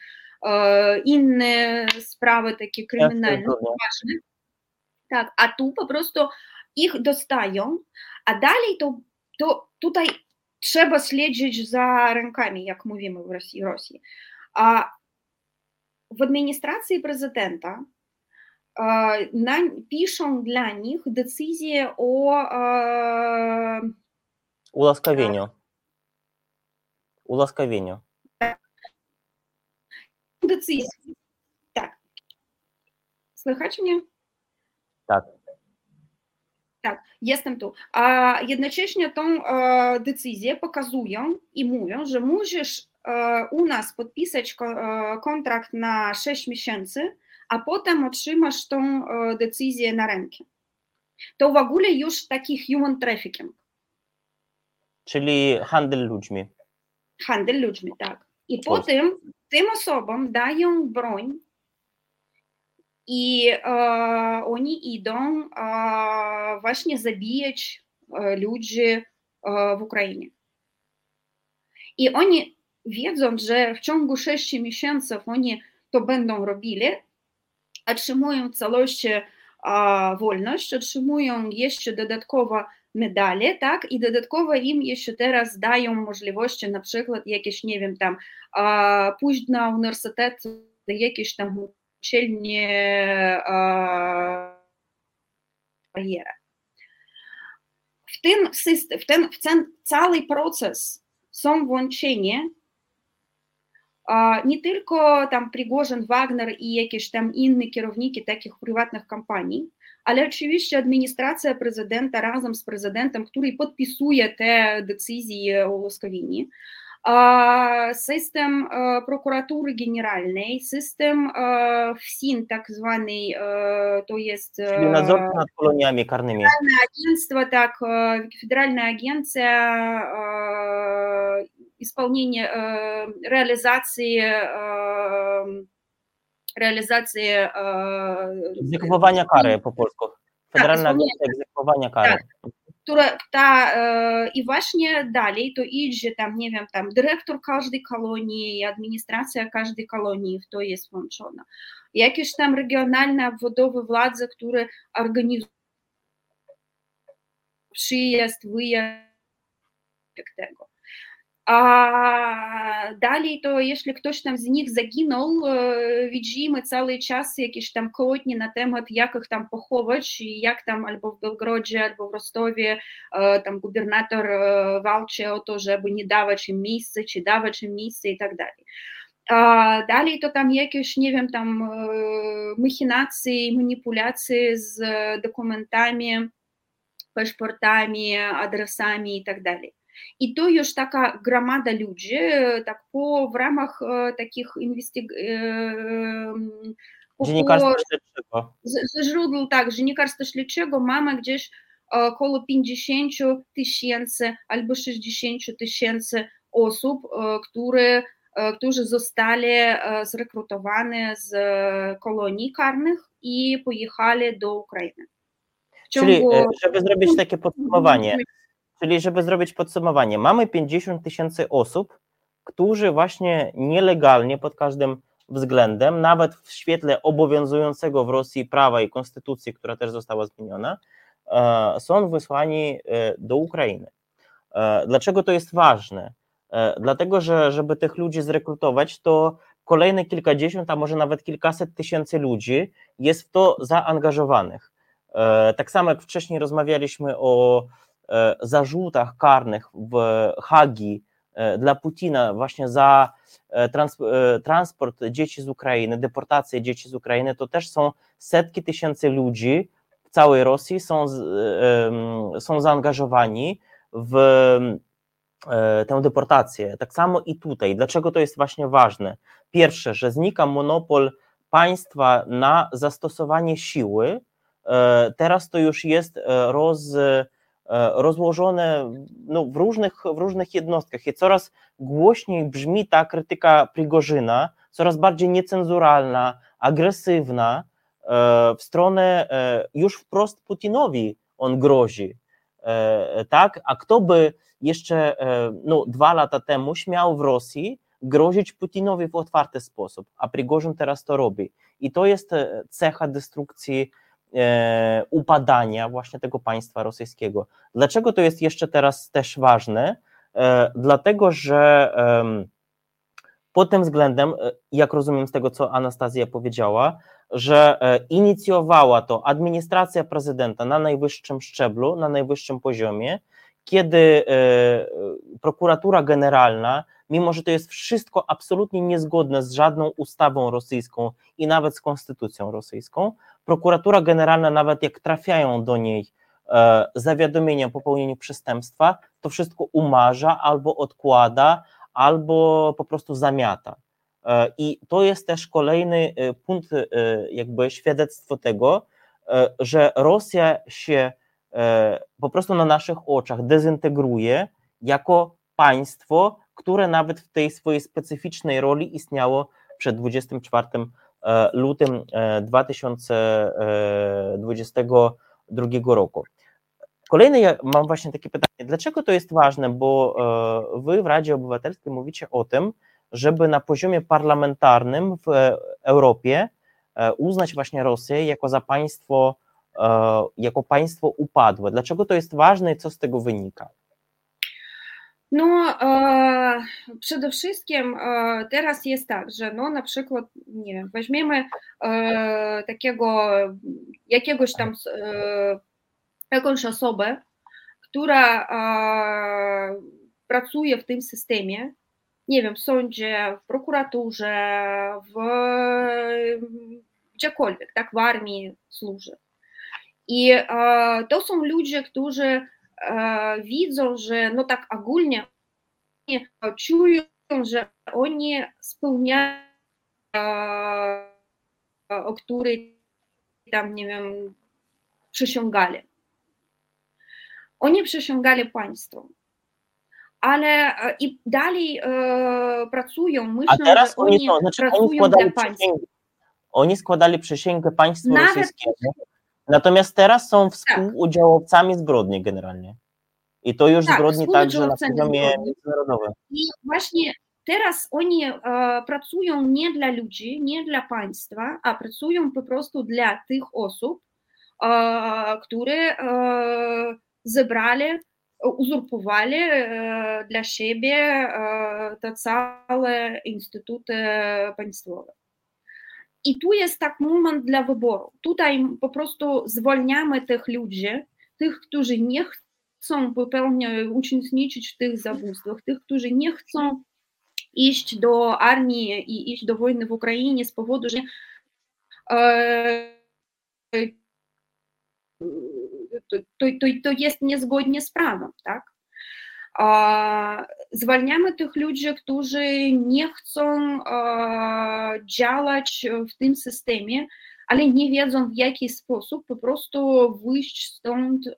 inne sprawy takie kryminalne, ważne. Tak, a tu po prostu ich dostają, a dalej to, to tutaj trzeba śledzić za rękami, jak mówimy w Rosji. Rosji. A w administracji prezydenta na, piszą dla nich decyzję o ułaskawieniu. Ułaskawieniu. Decyzję. Tak. Słychać mnie? Tak. Tak, jestem tu. A jednocześnie tą e, decyzję pokazują i mówią, że musisz e, u nas podpisać e, kontrakt na 6 miesięcy, a potem otrzymasz tą decyzję na rękę. To w ogóle już taki human trafficking. Czyli handel ludźmi. Handel ludźmi, tak. I potem tym osobom dają broń i e, oni idą e, właśnie zabijać ludzi w Ukrainie. I oni wiedząc, że w ciągu 6 miesięcy oni to będą robili, otrzymują w całości wolność, otrzymują jeszcze dodatkowo medale, tak, i dodatkowo im jeszcze teraz dają możliwości na przykład jakieś, nie wiem, tam pójść na uniwersytet, jakieś tam uczelnie. W ten w ten, w ten cały proces są włączeni nie tylko tam Prigozhin, Wagner i jakieś tam inne kierowniki takich prywatnych kompanii, ale oczywiście administracja prezydenta razem z prezydentem, który podpisuje te decyzje o łaskawieniu, system prokuratury generalnej, system FSIN tak zwany, to jest... Czyli nadzorcy nad koloniami karnymi. Federalne агентство, tak, Federalna Agencja исполнения, реализации realizacji egzekwowania kary po polsku. Federalna tak, Agencja Egzekwowania Kary. Tak, która, ta, I właśnie dalej to idzie tam, nie wiem, tam dyrektor każdej kolonii, administracja każdej kolonii w to jest włączona. Jakieś tam regionalne obwodowe władze, które organizują przyjazd, wyjazd tego. A dalej to jeśli ktoś tam z nich zaginął, widzimy cały czas jakieś tam kłótnie na temat, jak ich tam pochować i jak tam albo w Belgrodzie, albo w Rostowie tam gubernator walczy o to, żeby nie dawać im miejsca, czy dawać im miejsce i tak dalej. A dalej to tam jakieś, nie wiem, tam machinacje, manipulacje z dokumentami, paszportami, adresami i tak dalej. I to już taka gromada ludzi, tak po, w ramach takich inwestygacji. Dziennikarstwa śledczego. Ze źródeł, tak, dziennikarstwa śledczego mamy gdzieś około 50 tysięcy albo 60 tysięcy osób, które, którzy zostali zrekrutowani z kolonii karnych i pojechali do Ukrainy. Czyli, żeby zrobić takie podsumowanie, Czyli, żeby zrobić podsumowanie, mamy 50 tysięcy osób, którzy właśnie nielegalnie pod każdym względem, nawet w świetle obowiązującego w Rosji prawa i konstytucji, która też została zmieniona, e, są wysłani e, do Ukrainy. E, dlaczego to jest ważne? Dlatego, że żeby tych ludzi zrekrutować, to kolejne kilkadziesiąt, a może nawet kilkaset tysięcy ludzi jest w to zaangażowanych. Tak samo jak wcześniej rozmawialiśmy o zarzutach karnych w Hagi e, dla Putina właśnie za e, trans, transport dzieci z Ukrainy, deportację dzieci z Ukrainy, to też są setki tysięcy ludzi w całej Rosji są, są zaangażowani w tę deportację. Tak samo i tutaj. Dlaczego to jest właśnie ważne? Pierwsze, że znika monopol państwa na zastosowanie siły. Teraz to już jest roz E, rozłożone no, w, różnych, w różnych jednostkach i coraz głośniej brzmi ta krytyka Prigorzyna, coraz bardziej niecenzuralna, agresywna e, w stronę e, już wprost Putinowi on grozi. Tak? A kto by jeszcze no, dwa lata temu śmiał w Rosji grozić Putinowi w otwarty sposób, a Prigorzyn teraz to robi. I to jest cecha destrukcji E, upadania właśnie tego państwa rosyjskiego. Dlaczego to jest jeszcze teraz też ważne? E, dlatego, że pod tym względem, e, jak rozumiem z tego, co Anastazja powiedziała, że inicjowała to administracja prezydenta na najwyższym szczeblu, na najwyższym poziomie, kiedy prokuratura generalna, mimo że to jest wszystko absolutnie niezgodne z żadną ustawą rosyjską i nawet z konstytucją rosyjską, prokuratura generalna, nawet jak trafiają do niej e, zawiadomienia o popełnieniu przestępstwa, to wszystko umarza albo odkłada, albo po prostu zamiata. E, I to jest też kolejny e, punkt, jakby świadectwo tego, że Rosja się po prostu na naszych oczach dezintegruje jako państwo, które nawet w tej swojej specyficznej roli istniało przed 24 E, lutym 2022 e, roku. kolejne ja mam właśnie takie pytanie, dlaczego to jest ważne, bo wy w Radzie Obywatelskiej mówicie o tym, żeby na poziomie parlamentarnym w Europie uznać właśnie Rosję jako za państwo, jako państwo upadłe. Dlaczego to jest ważne i co z tego wynika? No, e, przede wszystkim e, teraz jest tak, że no na przykład, nie wiem, weźmiemy e, takiego, jakiegoś tam, e, jakąś osobę, która e, pracuje w tym systemie, nie wiem, w sądzie, w prokuraturze, w gdziekolwiek, tak, w armii służy. I e, to są ludzie, którzy widzą, że no tak ogólnie czują, że oni spełniają, o których tam, nie wiem, przysięgali. Oni przysięgali państwu. Ale i dalej e, pracują, myślą, A teraz że oni, to, znaczy pracują oni składali dla państwa. Oni składali przysięgę państwu Nawet rosyjskiemu. Natomiast teraz są współudziałowcami zbrodni generalnie. I to już Tak, zbrodni także na poziomie międzynarodowym. I właśnie teraz oni e, pracują nie dla ludzi, nie dla państwa, a pracują po prostu dla tych osób, e, które e, zebrali, uzurpowali e, dla siebie e, te całe instytuty państwowe. I tu jest tak moment dla wyboru. Tutaj po prostu zwalniamy tych ludzi, tych, którzy nie chcą uczestniczyć w tych zabójstwach, tych, którzy nie chcą iść do armii i iść do wojny w Ukrainie z powodu, że e, to, to, to jest niezgodnie z prawem, tak? Zwalniamy tych ludzi, którzy nie chcą e, działać w tym systemie, ale nie wiedzą w jaki sposób po prostu wyjść stąd e,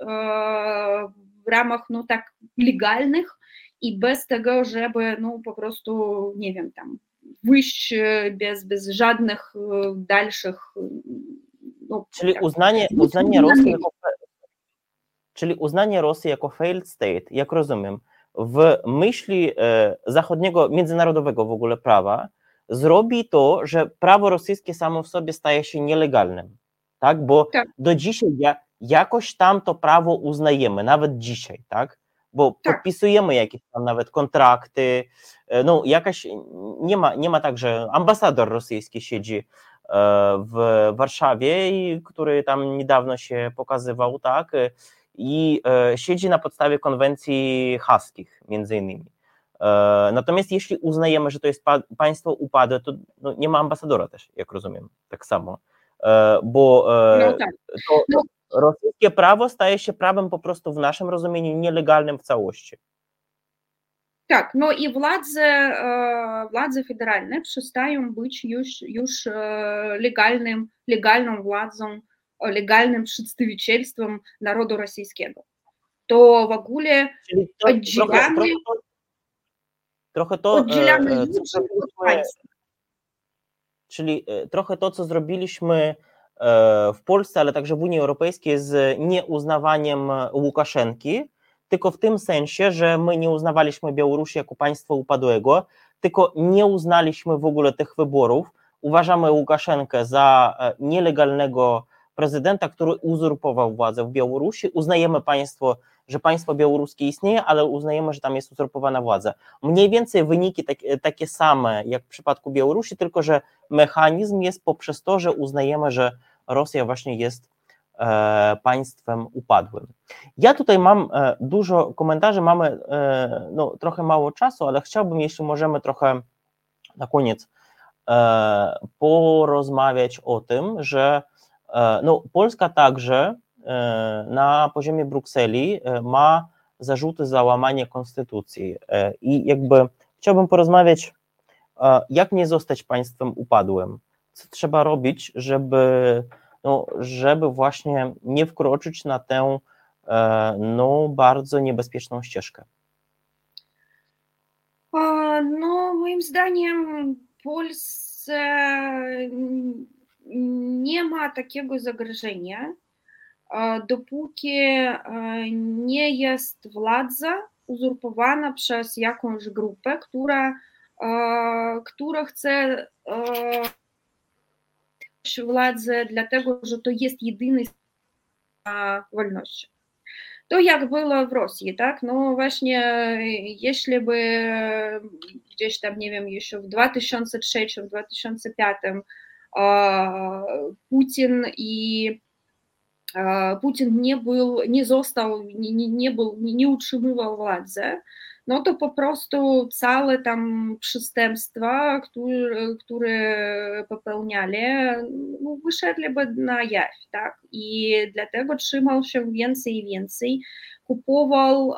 w ramach no tak legalnych i bez tego, żeby no po prostu, nie wiem, tam wyjść bez, bez żadnych e, dalszych no, Czyli tak, uznanie, uznanie Rosji jako czyli uznanie Rosji jako failed state, jak rozumiem, w myśli e, zachodniego, międzynarodowego w ogóle prawa, zrobi to, że prawo rosyjskie samo w sobie staje się nielegalnym. Tak? Bo Tak. do dzisiaj ja, jakoś tam to prawo uznajemy, nawet dzisiaj, tak? Bo Tak. podpisujemy jakieś tam nawet kontrakty. e, No, jakaś nie ma, nie ma tak, że ambasador rosyjski siedzi e, w Warszawie, który tam niedawno się pokazywał, tak? I e, siedzi na podstawie konwencji haskich, między innymi. E, Natomiast jeśli uznajemy, że to jest pa- państwo upadłe, to no, nie ma ambasadora też, jak rozumiem, tak samo. E, Bo No tak. to No. rosyjskie prawo staje się prawem po prostu w naszym rozumieniu nielegalnym w całości. Tak, no i władze, władze federalne przestają być już, już legalnym, legalną władzą, legalnym przedstawicielstwem narodu rosyjskiego. To w ogóle Czyli to, Oddzielamy- trochę, trochę to, e, oddzielamy e, ludzi co od zrobiliśmy, państwa. czyli e, trochę to, co zrobiliśmy w Polsce, ale także w Unii Europejskiej z nieuznawaniem Łukaszenki, tylko w tym sensie, że my nie uznawaliśmy Białorusi jako państwa upadłego, tylko nie uznaliśmy w ogóle tych wyborów. Uważamy Łukaszenkę za nielegalnego prezydenta, który uzurpował władzę w Białorusi. Uznajemy państwo, że państwo białoruskie istnieje, ale uznajemy, że tam jest uzurpowana władza. Mniej więcej wyniki tak, takie same jak w przypadku Białorusi, tylko że mechanizm jest poprzez to, że uznajemy, że Rosja właśnie jest e, państwem upadłym. Ja tutaj mam e, dużo komentarzy, mamy e, no, trochę mało czasu, ale chciałbym, jeśli możemy trochę na koniec e, porozmawiać o tym, że no, Polska także e, na poziomie Brukseli e, ma zarzuty za łamanie konstytucji e, i jakby chciałbym porozmawiać, e, jak nie zostać państwem upadłym, co trzeba robić, żeby, no, żeby właśnie nie wkroczyć na tę e, no, bardzo niebezpieczną ścieżkę. No, moim zdaniem Polsce nie ma takiego zagrożenia, dopóki nie jest władza uzurpowana przez jakąś grupę, która, która chce władzę, dlatego że to jest jedyny wolności. To jak było w Rosji, tak? No właśnie, jeśli by gdzieś tam, nie wiem, jeszcze w 2003-2005 Putin i Putin nie był, nie został, nie, nie, był, nie utrzymywał władzy, no to po prostu całe tam przestępstwa, które, które popełniali, no, wyszedliby na jaw, tak? I dlatego trzymał się więcej i więcej, kupował,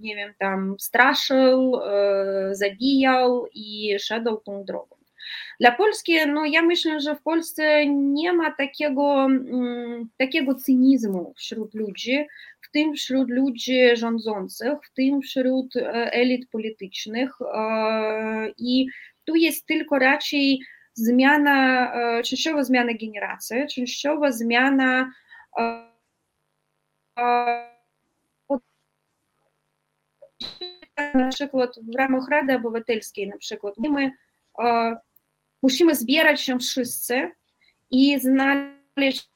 nie wiem, tam straszył, zabijał i szedł tą drogą. Dla Polski, no ja myślę, że w Polsce nie ma takiego, takiego cynizmu wśród ludzi, w tym wśród ludzi rządzących, w tym wśród elit politycznych i tu jest tylko raczej zmiana, częściowa zmiana generacji, częściowa zmiana na przykład w ramach Rady Obywatelskiej na przykład my musimy zbierać się wszyscy i znaleźć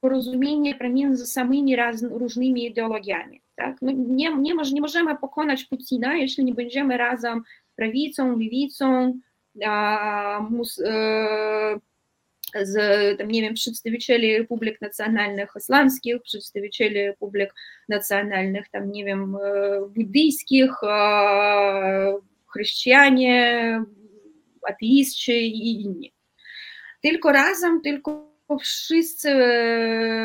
porozumienie pomiędzy samymi raz, różnymi ideologiami. Tak? No nie, nie, nie możemy pokonać Putina, jeśli nie będziemy razem prawicą, lewicą, a, mus, e, z, tam, nie wiem, przedstawicieli republik nacjonalnych islamskich, przedstawicieli republik nacjonalnych, tam, nie wiem, buddyjskich, chrześcijanie, ateiści i inni. Tylko razem, tylko wszyscy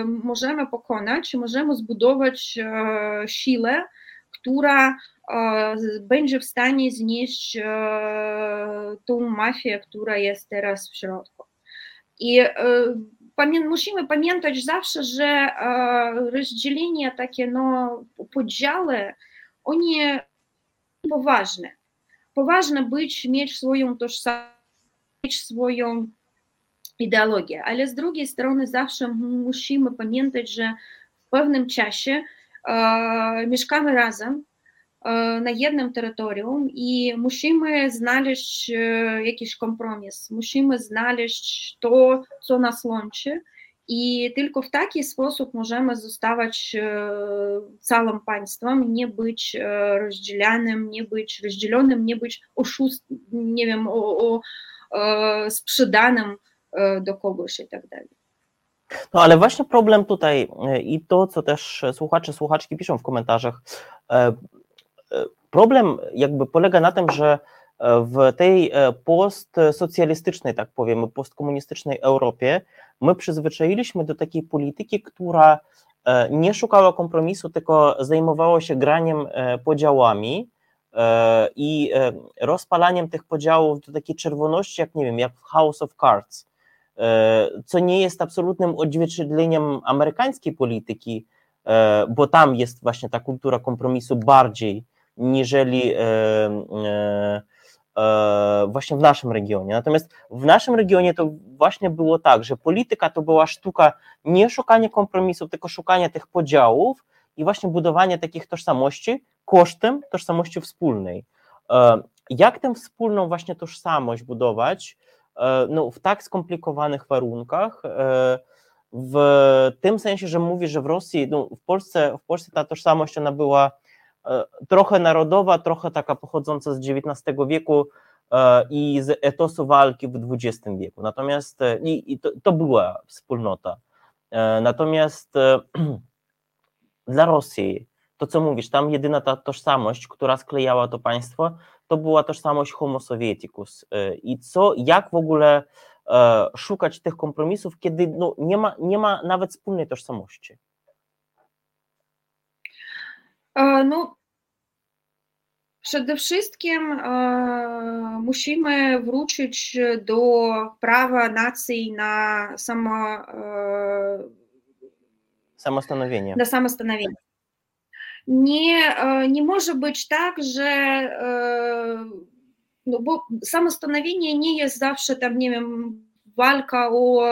możemy pokonać, możemy zbudować siłę, która będzie w stanie znieść tą mafię, która jest teraz w środku. I musimy pamiętać zawsze, że rozdzielenie takie, no, podziały, one poważne. Poważne być, mieć swoją tożsamość, mieć swoją ideologię, ale z drugiej strony zawsze musimy pamiętać, że w pewnym czasie e, mieszkamy razem e, na jednym terytorium i musimy znaleźć e, jakiś kompromis, musimy znaleźć to, co nas łączy i tylko w taki sposób możemy zostawać całym państwem, nie być rozdzielanym, nie być rozdzielonym, nie być oszust, nie wiem, o, o, sprzedanym do kogoś i tak dalej. No ale właśnie problem tutaj i to, co też słuchacze, słuchaczki piszą w komentarzach, problem jakby polega na tym, że w tej postsocjalistycznej, tak powiemy, postkomunistycznej Europie my przyzwyczailiśmy do takiej polityki, która nie szukała kompromisu, tylko zajmowała się graniem podziałami i rozpalaniem tych podziałów do takiej czerwoności, jak nie wiem, jak w House of Cards E, co nie jest absolutnym odzwierciedleniem amerykańskiej polityki, e, bo tam jest właśnie ta kultura kompromisu bardziej niżeli e, właśnie w naszym regionie. Natomiast w naszym regionie to właśnie było tak, że polityka to była sztuka nie szukania kompromisów, tylko szukania tych podziałów i właśnie budowanie takich tożsamości kosztem tożsamości wspólnej. Jak tę wspólną właśnie tożsamość budować? E, no, w tak skomplikowanych warunkach, e, w tym sensie, że mówi, że w Rosji, no, w, Polsce, w Polsce ta tożsamość ona była e, trochę narodowa, trochę taka pochodząca z XIX wieku i z etosu walki w XX wieku. Natomiast i, i to, to była wspólnota. Natomiast [CLEARS THROAT] dla Rosji, to co mówisz, tam jedyna ta tożsamość, która sklejała to państwo, to była tożsamość homo sovieticus i co, jak w ogóle e, szukać tych kompromisów, kiedy no, nie, ma, nie ma nawet wspólnej tożsamości? E, no, przede wszystkim e, musimy wrócić do prawa nacji na samo, samostanowienie. Na samostanowienie nie, nie może być tak, że no bo samostanowienie nie jest zawsze tam, nie wiem, walka o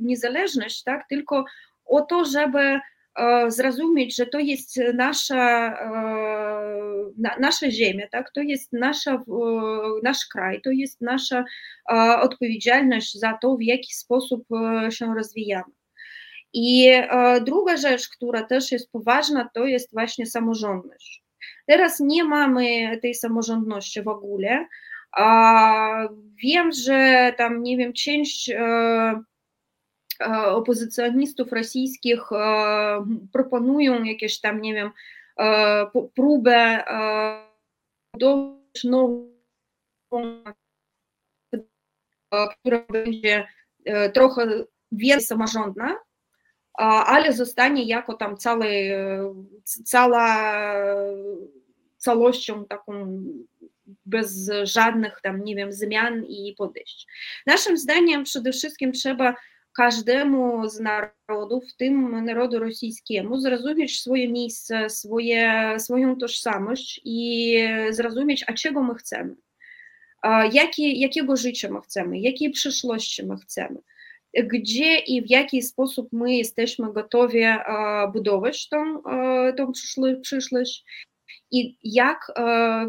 niezależność, tak, tylko o to, żeby zrozumieć, że to jest nasza, nasza ziemia, tak? to jest nasza, nasz kraj, to jest nasza odpowiedzialność za to, w jaki sposób się rozwijamy. I druga rzecz, która też jest poważna, to jest właśnie samorządność. Teraz nie mamy tej samorządności w ogóle. Wiem, że tam, nie wiem, część opozycjonistów rosyjskich proponują jakieś tam, nie wiem, próbę nową, która będzie trochę więcej samorządna, ale zostanie jako tam cały, cała całością taką bez żadnych tam, nie wiem, zmian i podejść. Naszym zdaniem przede wszystkim trzeba swoje, swoją tożsamość i zrozumieć, a czego my chcemy. Jakie, jakiego życia my chcemy, jakiej przyszłości my chcemy gdzie i w jaki sposób my jesteśmy gotowi budować tą, tą przyszłość i jak,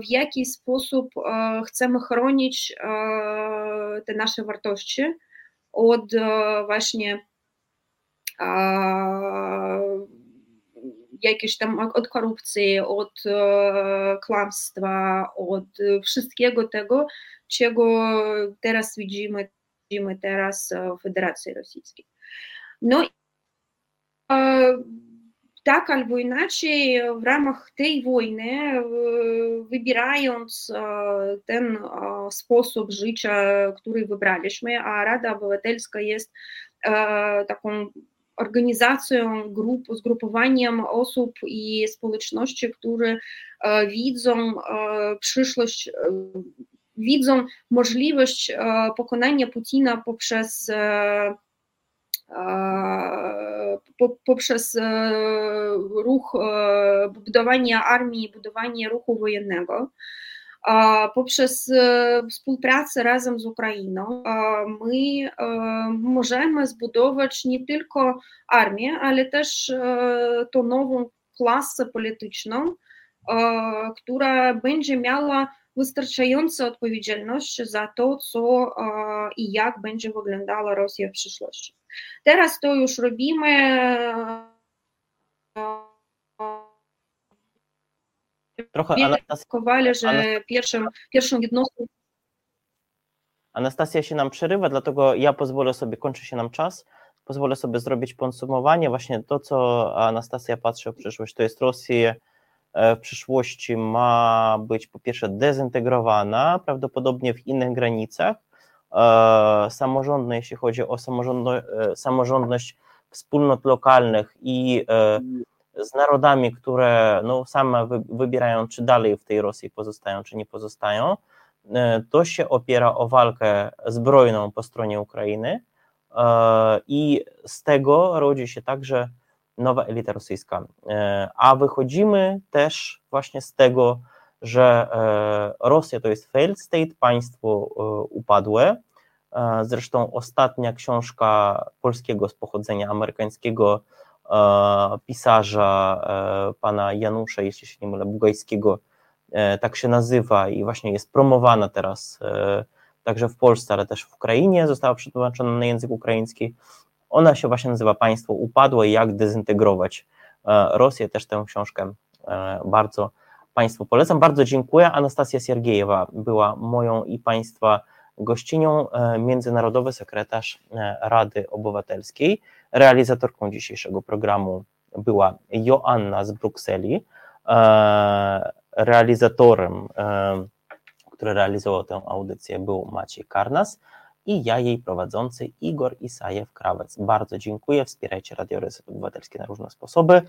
w jaki sposób chcemy chronić te nasze wartości od właśnie jakiejś tam od korupcji, od kłamstwa, od wszystkiego tego, czego teraz widzimy widzimy teraz w Federacji Rosyjskiej. No i tak albo inaczej w ramach tej wojny, wybierając ten sposób życia, który wybraliśmy, a Rada Obywatelska jest taką organizacją, grup, zgrupowaniem osób i społeczności, które widzą przyszłość widzą możliwość pokonania Putina poprzez poprzez ruch budowania armii, budowanie ruchu wojennego, poprzez współpracę razem z Ukrainą, my możemy zbudować nie tylko armię, ale też tą nową klasę polityczną, która będzie miała wystarczająca odpowiedzialność za to, co i jak będzie wyglądała Rosja w przyszłości. Teraz to już robimy. Trochę Anastazja, że pierwszym, pierwszą jednostką. Anastazja się nam przerywa, dlatego ja pozwolę sobie, kończy się nam czas, pozwolę sobie zrobić podsumowanie. Właśnie to, co Anastazja patrzy w przyszłość, to jest Rosja E, w przyszłości ma być po pierwsze dezintegrowana, prawdopodobnie w innych granicach, e, samorządne, jeśli chodzi o e, samorządność wspólnot lokalnych i z narodami, które no, same wybierają, czy dalej w tej Rosji pozostają, czy nie pozostają, to się opiera o walkę zbrojną po stronie Ukrainy. I z tego rodzi się także nowa elita rosyjska. E, a wychodzimy też właśnie z tego, że e, Rosja to jest failed state, państwo e, upadłe. Zresztą ostatnia książka polskiego z pochodzenia amerykańskiego pisarza pana Janusza, jeśli się nie mylę, Bugajskiego, tak się nazywa i właśnie jest promowana teraz także w Polsce, ale też w Ukrainie, została przetłumaczona na język ukraiński. Ona się właśnie nazywa Państwo upadłe i jak dezintegrować e, Rosję. Też tę książkę e, bardzo Państwu polecam. Bardzo dziękuję. Anastazja Siergiejewa była moją i Państwa gościnią, e, międzynarodowy sekretarz Rady Obywatelskiej. Realizatorką dzisiejszego programu była Joanna z Brukseli. Realizatorem, który realizował tę audycję, był Maciej Karnas i ja jej prowadzący Igor Isajew-Krawec. Bardzo dziękuję, wspierajcie Radio Reset Obywatelskie na różne sposoby,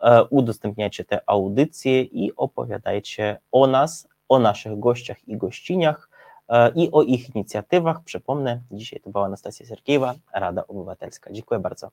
e, udostępniajcie te audycje i opowiadajcie o nas, o naszych gościach i gościniach e, i o ich inicjatywach. Przypomnę, dzisiaj to była Anastazja Serkiewa, Rada Obywatelska. Dziękuję bardzo.